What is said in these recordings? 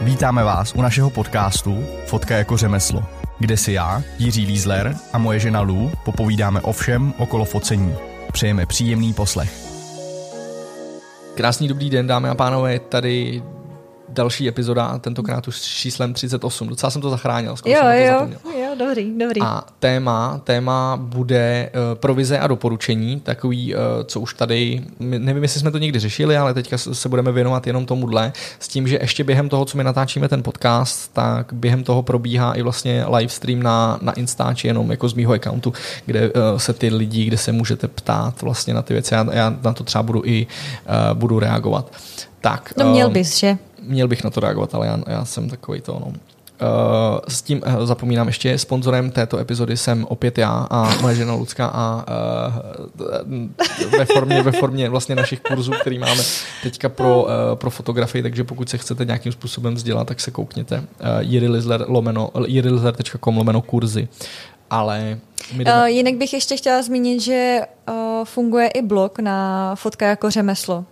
Vítáme vás u našeho podcastu Fotka jako řemeslo, kde si já, Jiří Lízler a moje žena Lou popovídáme o všem okolo focení. Přejeme příjemný poslech. Krásný dobrý den, dámy a pánové, tady další epizoda, tentokrát už s číslem 38. Docela jsem to zachránil. Jo, jsem jo, to zapomněl. Dobrý, dobrý. A téma, téma bude uh, provize a doporučení, takový, uh, co už tady, nevím, jestli jsme to někdy řešili, ale teďka se budeme věnovat jenom tomuhle, s tím, že ještě během toho, co my natáčíme ten podcast, tak během toho probíhá i vlastně live stream na, na Instači, jenom jako z mýho accountu, kde uh, se ty lidi, kde se můžete ptát vlastně na ty věci, já, já na to třeba budu i uh, budu reagovat. Tak, no měl bys, že? měl bych na to reagovat, ale já, já jsem takový to, no. Uh, s tím uh, zapomínám ještě, sponzorem této epizody jsem opět já a moje žena Lucka a uh, ve, formě, ve formě vlastně našich kurzů, který máme teďka pro, pro fotografii, takže pokud se chcete nějakým způsobem vzdělat, tak se koukněte. Jirilizler.com lomeno kurzy. Ale jdeme... uh, jinak bych ještě chtěla zmínit, že uh, funguje i blog na fotka jako řemeslo.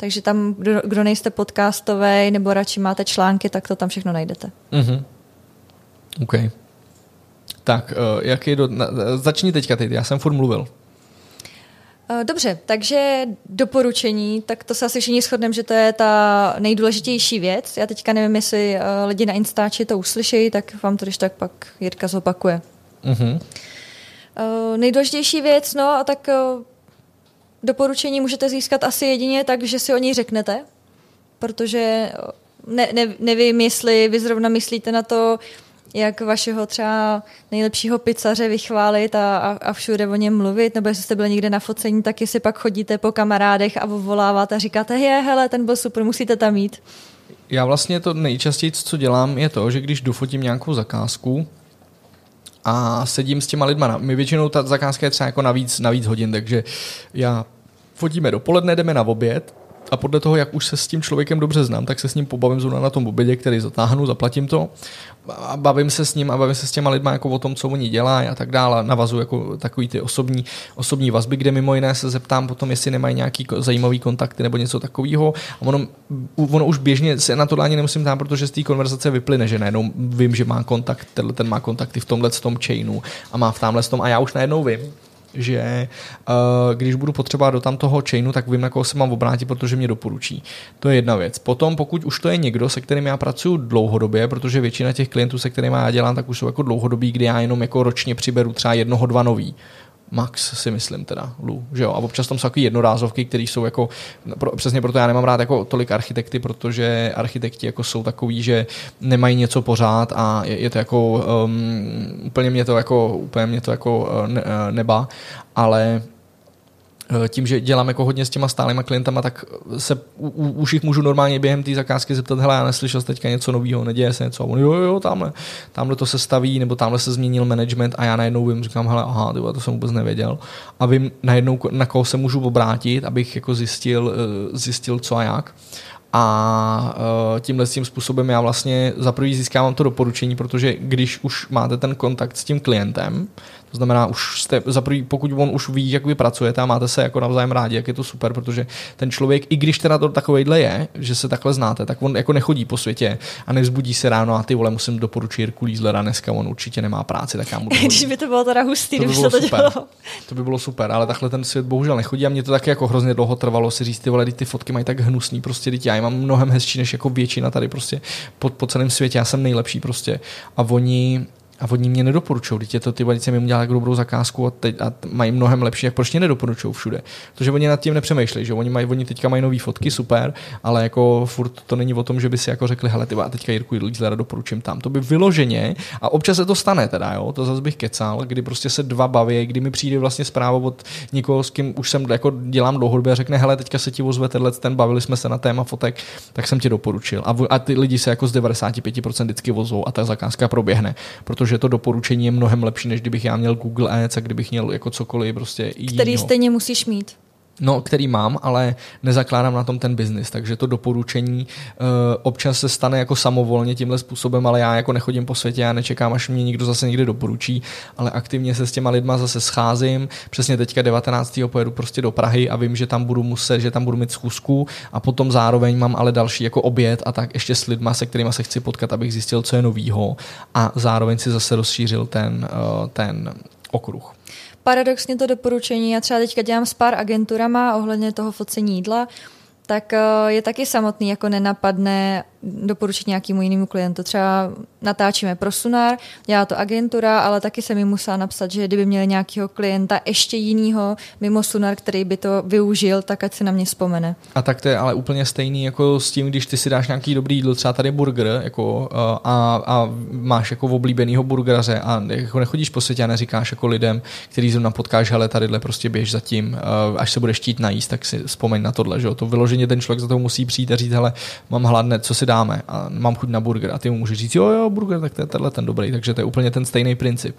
Takže tam, kdo, kdo nejste podcastový nebo radši máte články, tak to tam všechno najdete. Mm-hmm. OK. Tak, uh, jak je do... Začni teďka teď, já jsem furt mluvil. Dobře, takže doporučení, tak to se asi všichni shodneme, že to je ta nejdůležitější věc. Já teďka nevím, jestli lidi na Instači to uslyšejí, tak vám to když tak pak Jirka zopakuje. Mm-hmm. Nejdůležitější věc, no a tak doporučení můžete získat asi jedině tak, že si o něj řeknete, protože ne, ne, nevím, jestli vy zrovna myslíte na to, jak vašeho třeba nejlepšího pizzaře vychválit a, a, a všude o něm mluvit, nebo jestli jste byli někde na focení, tak jestli pak chodíte po kamarádech a voláváte a říkáte, je, hele, ten byl super, musíte tam mít. Já vlastně to nejčastěji, co dělám, je to, že když dofotím nějakou zakázku, a sedím s těma lidma. My většinou ta zakázka je třeba jako na víc, na víc hodin, takže já fotíme dopoledne, jdeme na oběd a podle toho, jak už se s tím člověkem dobře znám, tak se s ním pobavím zrovna na tom obědě, který zatáhnu, zaplatím to a bavím se s ním a bavím se s těma lidma jako o tom, co oni dělají a tak dále. Navazu jako takový ty osobní, osobní vazby, kde mimo jiné se zeptám potom, jestli nemají nějaký zajímavý kontakty nebo něco takového. A ono, ono už běžně se na to ani nemusím tam, protože z té konverzace vyplyne, že najednou vím, že má kontakt, ten má kontakty v tomhle tom chainu a má v tamhle tom a já už najednou vím, že uh, když budu potřebovat do tam toho chainu, tak vím, na koho se mám obrátit, protože mě doporučí. To je jedna věc. Potom, pokud už to je někdo, se kterým já pracuji dlouhodobě, protože většina těch klientů, se kterými já dělám, tak už jsou jako dlouhodobí, kdy já jenom jako ročně přiberu třeba jednoho, dva nový max si myslím teda, Lu, že jo, a občas tam jsou takový jednorázovky, které jsou jako, pro, přesně proto já nemám rád jako tolik architekty, protože architekti jako jsou takový, že nemají něco pořád a je, je to jako, um, úplně mě to jako, úplně mě to jako uh, ne, uh, neba, ale tím, že dělám jako hodně s těma stálýma klientama, tak se u, u, už jich můžu normálně během té zakázky zeptat, hele, já neslyšel teďka něco nového, neděje se něco. A on, jo, jo, tamhle, tamhle to se staví, nebo tamhle se změnil management a já najednou vím, říkám, hele, aha, tyba, to jsem vůbec nevěděl. A vím najednou, na koho se můžu obrátit, abych jako zjistil, eh, zjistil co a jak. A uh, tímhle tím způsobem já vlastně za prvý získávám to doporučení, protože když už máte ten kontakt s tím klientem, to znamená, už jste, za prvý, pokud on už ví, jak vy pracujete a máte se jako navzájem rádi, jak je to super, protože ten člověk, i když teda to takovejhle je, že se takhle znáte, tak on jako nechodí po světě a nevzbudí se ráno a ty vole, musím doporučit Jirku Lízlera dneska, on určitě nemá práci, tak já mu Když by to bylo teda hustý, to by bylo to super. dělalo. To by bylo super, ale takhle ten svět bohužel nechodí a mě to taky jako hrozně dlouho trvalo si říct, ty vole, ty fotky mají tak hnusný, prostě teď já je mám mnohem hezčí než jako většina tady prostě po, po celém světě, já jsem nejlepší prostě a oni a oni mě nedoporučují. Teď je to ty velice mi udělali dobrou zakázku a, teď, a mají mnohem lepší, jak proč mě nedoporučují všude. Protože oni nad tím nepřemýšlejí, že oni, mají, oni teďka mají nové fotky, super, ale jako furt to není o tom, že by si jako řekli, hele, ty teďka Jirku Lízlera doporučím tam. To by vyloženě, a občas se to stane teda, jo, to zase bych kecal, kdy prostě se dva baví, kdy mi přijde vlastně zpráva od někoho, s kým už jsem jako dělám dlouhodobě a řekne, hele, teďka se ti ozve tenhle ten, bavili jsme se na téma fotek, tak jsem ti doporučil. A, a ty lidi se jako z 95% vždycky vozou a ta zakázka proběhne, protože že to doporučení je mnohem lepší, než kdybych já měl Google Ads a kdybych měl jako cokoliv prostě Který jinýho. stejně musíš mít. No, který mám, ale nezakládám na tom ten biznis, takže to doporučení uh, občas se stane jako samovolně tímhle způsobem, ale já jako nechodím po světě, já nečekám, až mě někdo zase někde doporučí, ale aktivně se s těma lidma zase scházím. Přesně teďka 19. pojedu prostě do Prahy a vím, že tam budu muset, že tam budu mít schůzku a potom zároveň mám ale další jako oběd a tak ještě s lidma, se kterými se chci potkat, abych zjistil, co je novýho a zároveň si zase rozšířil ten, uh, ten okruh. Paradoxně to doporučení, já třeba teďka dělám s pár agenturama ohledně toho focení jídla, tak eh, je taky samotný jako nenapadne doporučit nějakému jinému klientu. Třeba natáčíme pro Sunar, dělá to agentura, ale taky se mi musela napsat, že kdyby měli nějakého klienta ještě jiného mimo Sunar, který by to využil, tak ať se na mě vzpomene. A tak to je ale úplně stejný jako s tím, když ty si dáš nějaký dobrý jídlo, třeba tady burger, jako, eh, a, a máš jako oblíbenýho burgeraře a jako nechodíš po světě a neříkáš jako lidem, který zrovna potkáš, hele, tadyhle prostě běž za tím, eh, až se budeš chtít najíst, tak si vzpomeň na tohle, že jo? To vyloženě ten člověk za to musí přijít a říct, hele, mám hladné, co si dáme a mám chuť na burger a ty mu můžeš říct, jo, jo, burger, tak to je tenhle ten dobrý, takže to je úplně ten stejný princip.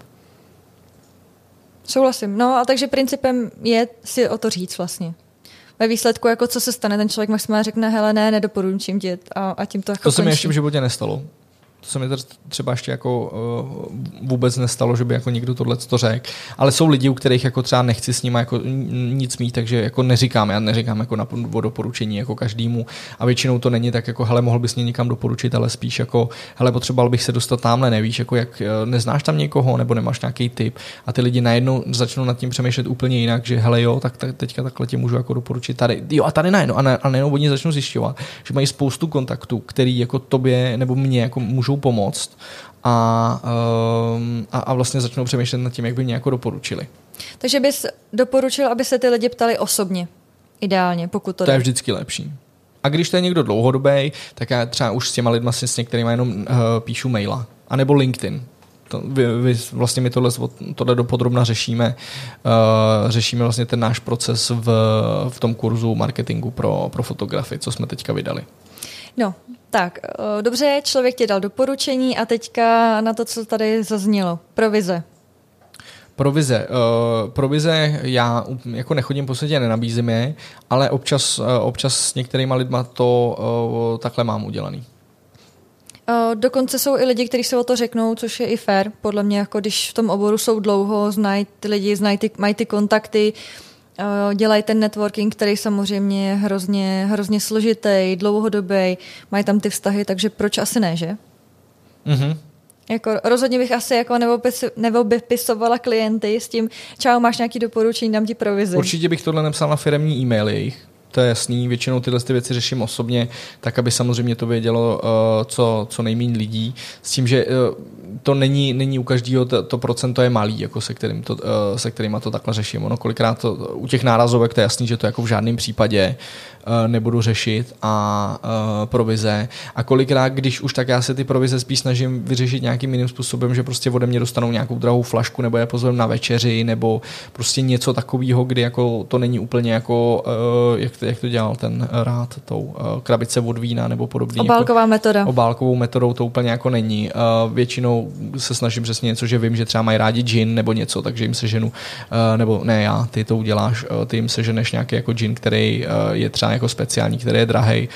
Souhlasím. No a takže principem je si o to říct vlastně. Ve výsledku, jako co se stane, ten člověk maximálně řekne, hele, ne, nedoporučím ti a, a tím to jako To se mi ještě v životě nestalo. To se mi třeba ještě jako uh, vůbec nestalo, že by jako někdo tohle to řekl. Ale jsou lidi, u kterých jako třeba nechci s nimi jako nic mít, takže jako neříkám, já neříkám jako na doporučení jako každému a většinou to není tak jako hele, mohl bys mě někam doporučit, ale spíš jako hele, potřeboval bych se dostat tamhle, nevíš, jako jak eh, neznáš tam někoho nebo nemáš nějaký tip a ty lidi najednou začnou nad tím přemýšlet úplně jinak, že hele jo, tak, tak teďka takhle tě můžu jako doporučit tady. Jo a tady najednou a, ne, a najednou oni začnou zjišťovat, že mají spoustu kontaktů, který jako tobě nebo mě jako můžou pomoct a, um, a, a vlastně začnou přemýšlet nad tím, jak by mě jako doporučili. Takže bys doporučil, aby se ty lidi ptali osobně. Ideálně, pokud to To je vždycky lepší. A když to je někdo dlouhodobý, tak já třeba už s těma lidma si s některými jenom uh, píšu maila. A nebo LinkedIn. To, vy, vy, vlastně my tohle, tohle dopodrobna řešíme. Uh, řešíme vlastně ten náš proces v, v tom kurzu marketingu pro, pro fotografii, co jsme teďka vydali. No, tak, eh, dobře, člověk ti dal doporučení a teďka na to, co tady zaznělo. Provize. Provize. Uh, provize já jako nechodím po světě, nenabízím je, ale občas, uh, občas s některýma lidma to uh, takhle mám udělaný. Uh, dokonce jsou i lidi, kteří se o to řeknou, což je i fair. Podle mě, jako když v tom oboru jsou dlouho, znají ty lidi, znají ty, mají ty kontakty, uh, dělají ten networking, který samozřejmě je hrozně, hrozně složitý, dlouhodobý, mají tam ty vztahy, takže proč asi ne, že? Mm-hmm. Jako, rozhodně bych asi jako neobepis, neobepisovala klienty s tím, čau, máš nějaký doporučení, dám ti provizi. Určitě bych tohle napsal na firmní e-mail jejich, to je jasný, většinou tyhle ty věci řeším osobně, tak aby samozřejmě to vědělo uh, co, co nejméně lidí, s tím, že uh, to není, není u každého, to, to procento je malý, jako se, kterým to, uh, se kterýma to takhle řeším. Ono kolikrát to, u těch nárazovek to je jasný, že to jako v žádném případě uh, nebudu řešit a uh, provize. A kolikrát, když už tak já se ty provize spíš snažím vyřešit nějakým jiným způsobem, že prostě ode mě dostanou nějakou drahou flašku, nebo je pozvem na večeři, nebo prostě něco takového, kdy jako to není úplně jako, jak, to, jak to dělal ten rád, tou krabice od vína nebo podobně. Obálková jako, metoda. Obálkovou metodou to úplně jako není. Uh, se snažím přesně něco, že vím, že třeba mají rádi gin nebo něco, takže jim seženu, uh, nebo ne já, ty to uděláš, uh, ty jim seženeš nějaký jako gin, který uh, je třeba jako speciální, který je drahý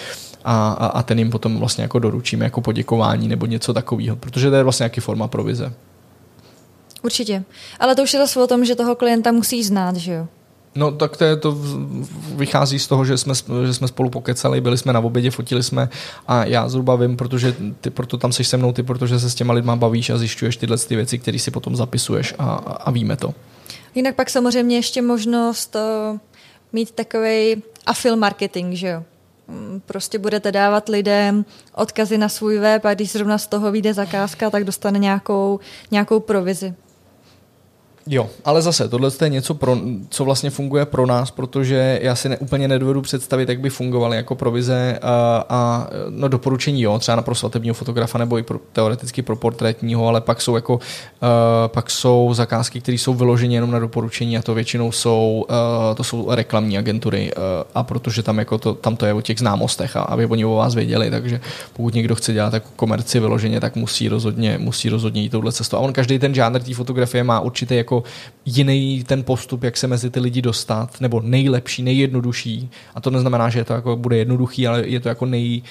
a, a, a ten jim potom vlastně jako doručíme jako poděkování nebo něco takového, protože to je vlastně nějaký forma provize. Určitě. Ale to už je zase o tom, že toho klienta musí znát, že jo? No tak to, je, to vychází z toho, že jsme, že jsme spolu pokecali, byli jsme na obědě, fotili jsme a já zhruba vím, protože ty proto tam seš se mnou, ty protože se s těma lidma bavíš a zjišťuješ tyhle ty věci, které si potom zapisuješ a, a víme to. Jinak pak samozřejmě ještě možnost uh, mít takový afil marketing, že jo? Prostě budete dávat lidem odkazy na svůj web a když zrovna z toho vyjde zakázka, tak dostane nějakou, nějakou provizi. Jo, ale zase, tohle je něco, pro, co vlastně funguje pro nás, protože já si ne, úplně nedovedu představit, jak by fungovaly jako provize a, a no, doporučení, jo, třeba na pro svatebního fotografa nebo i pro, teoreticky pro portrétního, ale pak jsou jako uh, pak jsou zakázky, které jsou vyloženě jenom na doporučení a to většinou jsou, uh, to jsou reklamní agentury uh, a protože tam, jako to, tam to je o těch známostech a aby oni o vás věděli, takže pokud někdo chce dělat jako komerci vyloženě, tak musí rozhodně, musí rozhodně jít touhle cestou. A on každý ten žánr té fotografie má určitý jako jako jiný ten postup, jak se mezi ty lidi dostat, nebo nejlepší, nejjednodušší. A to neznamená, že to jako bude jednoduchý, ale je to jako nej,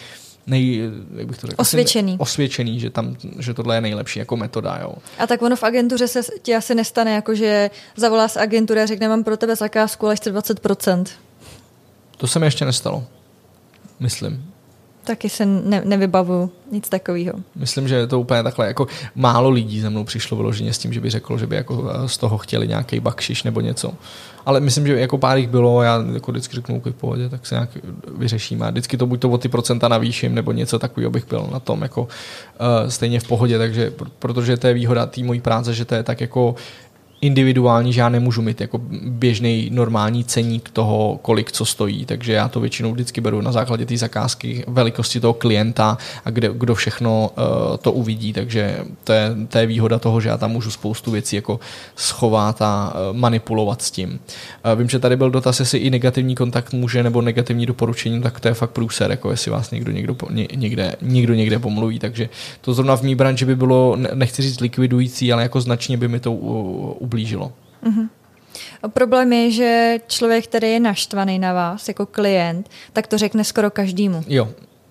nej, jak bych to řekl, Osvědčený. Asi, osvědčený, že, tam, že tohle je nejlepší jako metoda. Jo. A tak ono v agentuře se ti asi nestane, jako že zavolá z agentury a řekne, mám pro tebe zakázku, ale chci 20%. To se mi ještě nestalo. Myslím. Taky se ne, nevybavu nic takového. Myslím, že je to úplně takhle, jako málo lidí za mnou přišlo vyloženě s tím, že by řekl, že by jako eh, z toho chtěli nějaký bakšiš nebo něco. Ale myslím, že jako pár jich bylo, já jako vždycky řeknu, v pohodě, tak se nějak vyřešíme. A vždycky to buď to o ty procenta navýším, nebo něco takového bych byl na tom jako uh, stejně v pohodě, takže protože to je výhoda té mojí práce, že to je tak jako individuální, že já nemůžu mít jako běžný normální ceník toho, kolik co stojí, takže já to většinou vždycky beru na základě té zakázky, velikosti toho klienta a kde, kdo všechno uh, to uvidí, takže to je, to je výhoda toho, že já tam můžu spoustu věcí jako schovat a uh, manipulovat s tím. Uh, vím, že tady byl dotaz, jestli i negativní kontakt může nebo negativní doporučení, tak to je fakt průser, jako jestli vás někdo někdo, někde, někdo někde pomluví, takže to zrovna v mý branži by bylo, nechci říct likvidující, ale jako značně by mi to ublížilo. Mm-hmm. Problém je, že člověk, který je naštvaný na vás jako klient, tak to řekne skoro každému. Jo,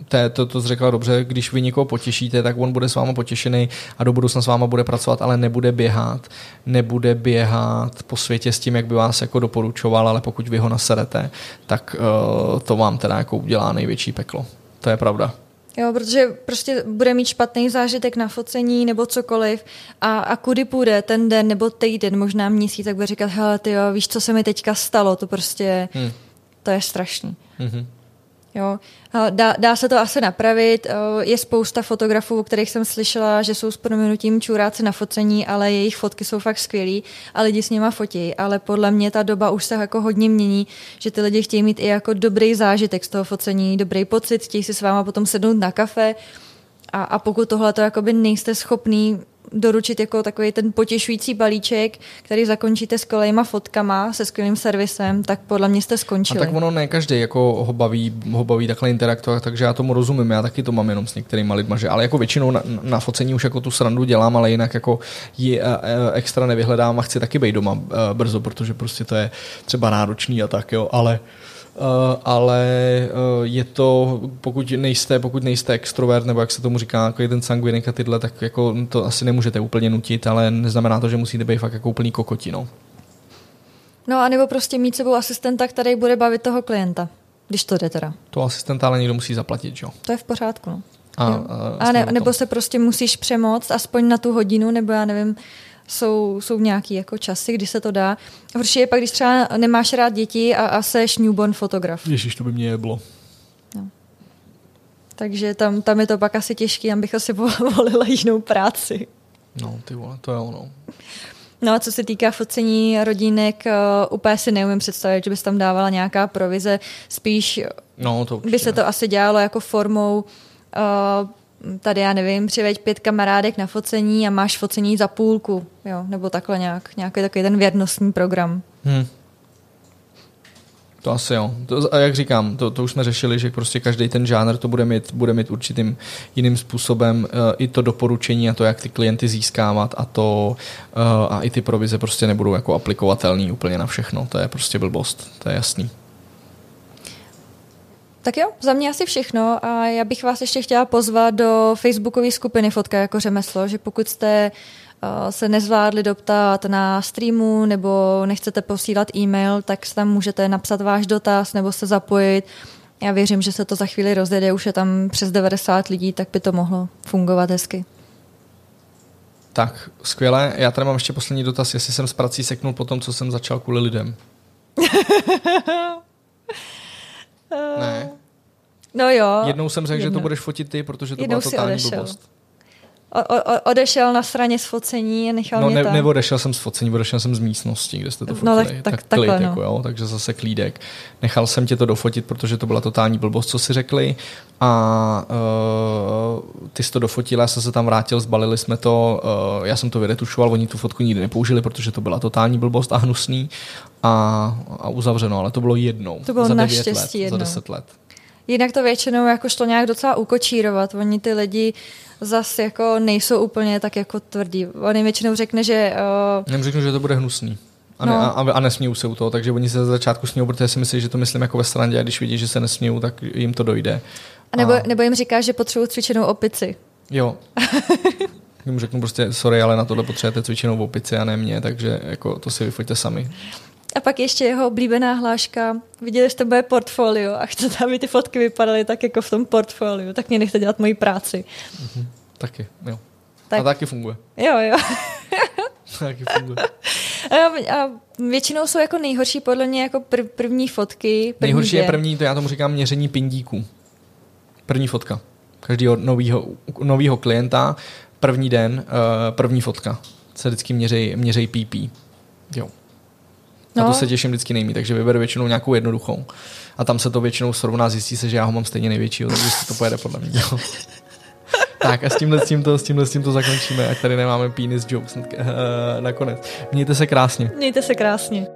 to, to, to řekla dobře, když vy někoho potěšíte, tak on bude s váma potěšený a do budoucna s váma bude pracovat, ale nebude běhat, nebude běhat po světě s tím, jak by vás jako doporučoval, ale pokud vy ho naserete, tak uh, to vám teda jako udělá největší peklo. To je pravda. Jo, protože prostě bude mít špatný zážitek na focení nebo cokoliv a, a kudy půjde ten den nebo týden, možná měsíc, tak bude říkat, hele, ty jo, víš, co se mi teďka stalo, to prostě, hmm. to je strašný. Hmm. Jo. Dá, dá se to asi napravit. Je spousta fotografů, o kterých jsem slyšela, že jsou s proměnutím čuráci na focení, ale jejich fotky jsou fakt skvělý a lidi s nima fotí. Ale podle mě ta doba už se jako hodně mění, že ty lidi chtějí mít i jako dobrý zážitek z toho focení, dobrý pocit, chtějí si s váma potom sednout na kafe. A, a pokud tohle to nejste schopný doručit jako takový ten potěšující balíček, který zakončíte s kolejima fotkama, se skvělým servisem, tak podle mě jste skončili. A tak ono ne každý jako ho baví, ho baví takhle interaktovat, takže já tomu rozumím, já taky to mám jenom s některými lidmi, že, ale jako většinou na, na focení už jako tu srandu dělám, ale jinak jako ji uh, extra nevyhledám a chci taky být doma uh, brzo, protože prostě to je třeba náročný a tak, jo, ale Uh, ale uh, je to, pokud nejste, pokud nejste extrovert, nebo jak se tomu říká, jako jeden sangvinik a tyhle, tak jako to asi nemůžete úplně nutit, ale neznamená to, že musíte být fakt jako úplný kokoti, no. No a nebo prostě mít sebou asistenta, který bude bavit toho klienta, když to jde teda. To asistenta ale někdo musí zaplatit, jo? To je v pořádku, no. A, a, a ne, nebo se prostě musíš přemoct aspoň na tu hodinu, nebo já nevím, jsou, jsou nějaký jako časy, kdy se to dá. Horší je pak, když třeba nemáš rád děti a, a seš newborn fotograf. Ježíš, to by mě bylo. No. Takže tam, tam je to pak asi těžký, tam bych asi volila jinou práci. No, ty vole, to je ono. No a co se týká focení rodínek, uh, úplně si neumím představit, že bys tam dávala nějaká provize, spíš no, to by se to asi dělalo jako formou uh, tady já nevím, přiveď pět kamarádek na focení a máš focení za půlku, jo, nebo takhle nějak, nějaký takový ten věrnostní program. Hmm. To asi jo. To, a jak říkám, to, to už jsme řešili, že prostě každý ten žánr to bude mít, bude mít určitým jiným způsobem uh, i to doporučení a to, jak ty klienty získávat a to uh, a i ty provize prostě nebudou jako aplikovatelný úplně na všechno. To je prostě blbost, to je jasný. Tak jo, za mě asi všechno a já bych vás ještě chtěla pozvat do facebookové skupiny Fotka jako řemeslo, že pokud jste uh, se nezvládli doptat na streamu nebo nechcete posílat e-mail, tak tam můžete napsat váš dotaz nebo se zapojit. Já věřím, že se to za chvíli rozjede, už je tam přes 90 lidí, tak by to mohlo fungovat hezky. Tak, skvěle. Já tady mám ještě poslední dotaz, jestli jsem s prací seknul po tom, co jsem začal kvůli lidem. Ne. No jo. Jednou jsem řekl, že to budeš fotit ty, protože to Jednou byla totální odešel. blbost. O, o, odešel na straně z focení a nechal no, mě ne, tam. neodešel jsem z focení, odešel jsem z místnosti, kde jste to fotili. No, tak, tak, tak klid, no. jako, jo, takže zase klídek. Nechal jsem tě to dofotit, protože to byla totální blbost, co si řekli. A uh, ty jsi to dofotil, já jsem se tam vrátil, zbalili jsme to, uh, já jsem to vyretušoval, oni tu fotku nikdy nepoužili, protože to byla totální blbost a hnusný a, a uzavřeno, ale to bylo jednou. To bylo za naštěstí let, jednou. Za deset let. Jinak to většinou jako šlo nějak docela ukočírovat. Oni ty lidi zas jako nejsou úplně tak jako tvrdí. Oni většinou řekne, že... Uh... Nem řeknu, že to bude hnusný. A, ne, no. a, a nesmíjou se u toho, takže oni se za začátku smějou, protože si myslí, že to myslím jako ve straně a když vidí, že se nesmějou, tak jim to dojde. A nebo, a... nebo jim říká, že potřebují cvičenou opici. Jo. jim řeknu prostě, sorry, ale na tohle potřebujete cvičenou opici a ne mě, takže jako to si vyfoďte sami. A pak ještě jeho oblíbená hláška. Viděli jste moje portfolio a chcete, aby ty fotky vypadaly tak jako v tom portfoliu, tak mě nechte dělat moji práci. Mm-hmm. Taky, jo. Tak. A taky funguje. Jo, jo. taky funguje. A většinou jsou jako nejhorší podle mě jako prv, první fotky. První nejhorší den. je první, to já tomu říkám měření pindíků. První fotka. Každého novýho, novýho klienta, první den, uh, první fotka. Se vždycky měřej, měřej PP. Jo. No. Na to se těším vždycky nejmí, takže vyberu většinou nějakou jednoduchou. A tam se to většinou srovná, zjistí se, že já ho mám stejně největší, takže se to pojede podle mě. tak a s tímhle s tímto, s tímhle s tímto zakončíme, ať tady nemáme penis jokes uh, nakonec. Mějte se krásně. Mějte se krásně.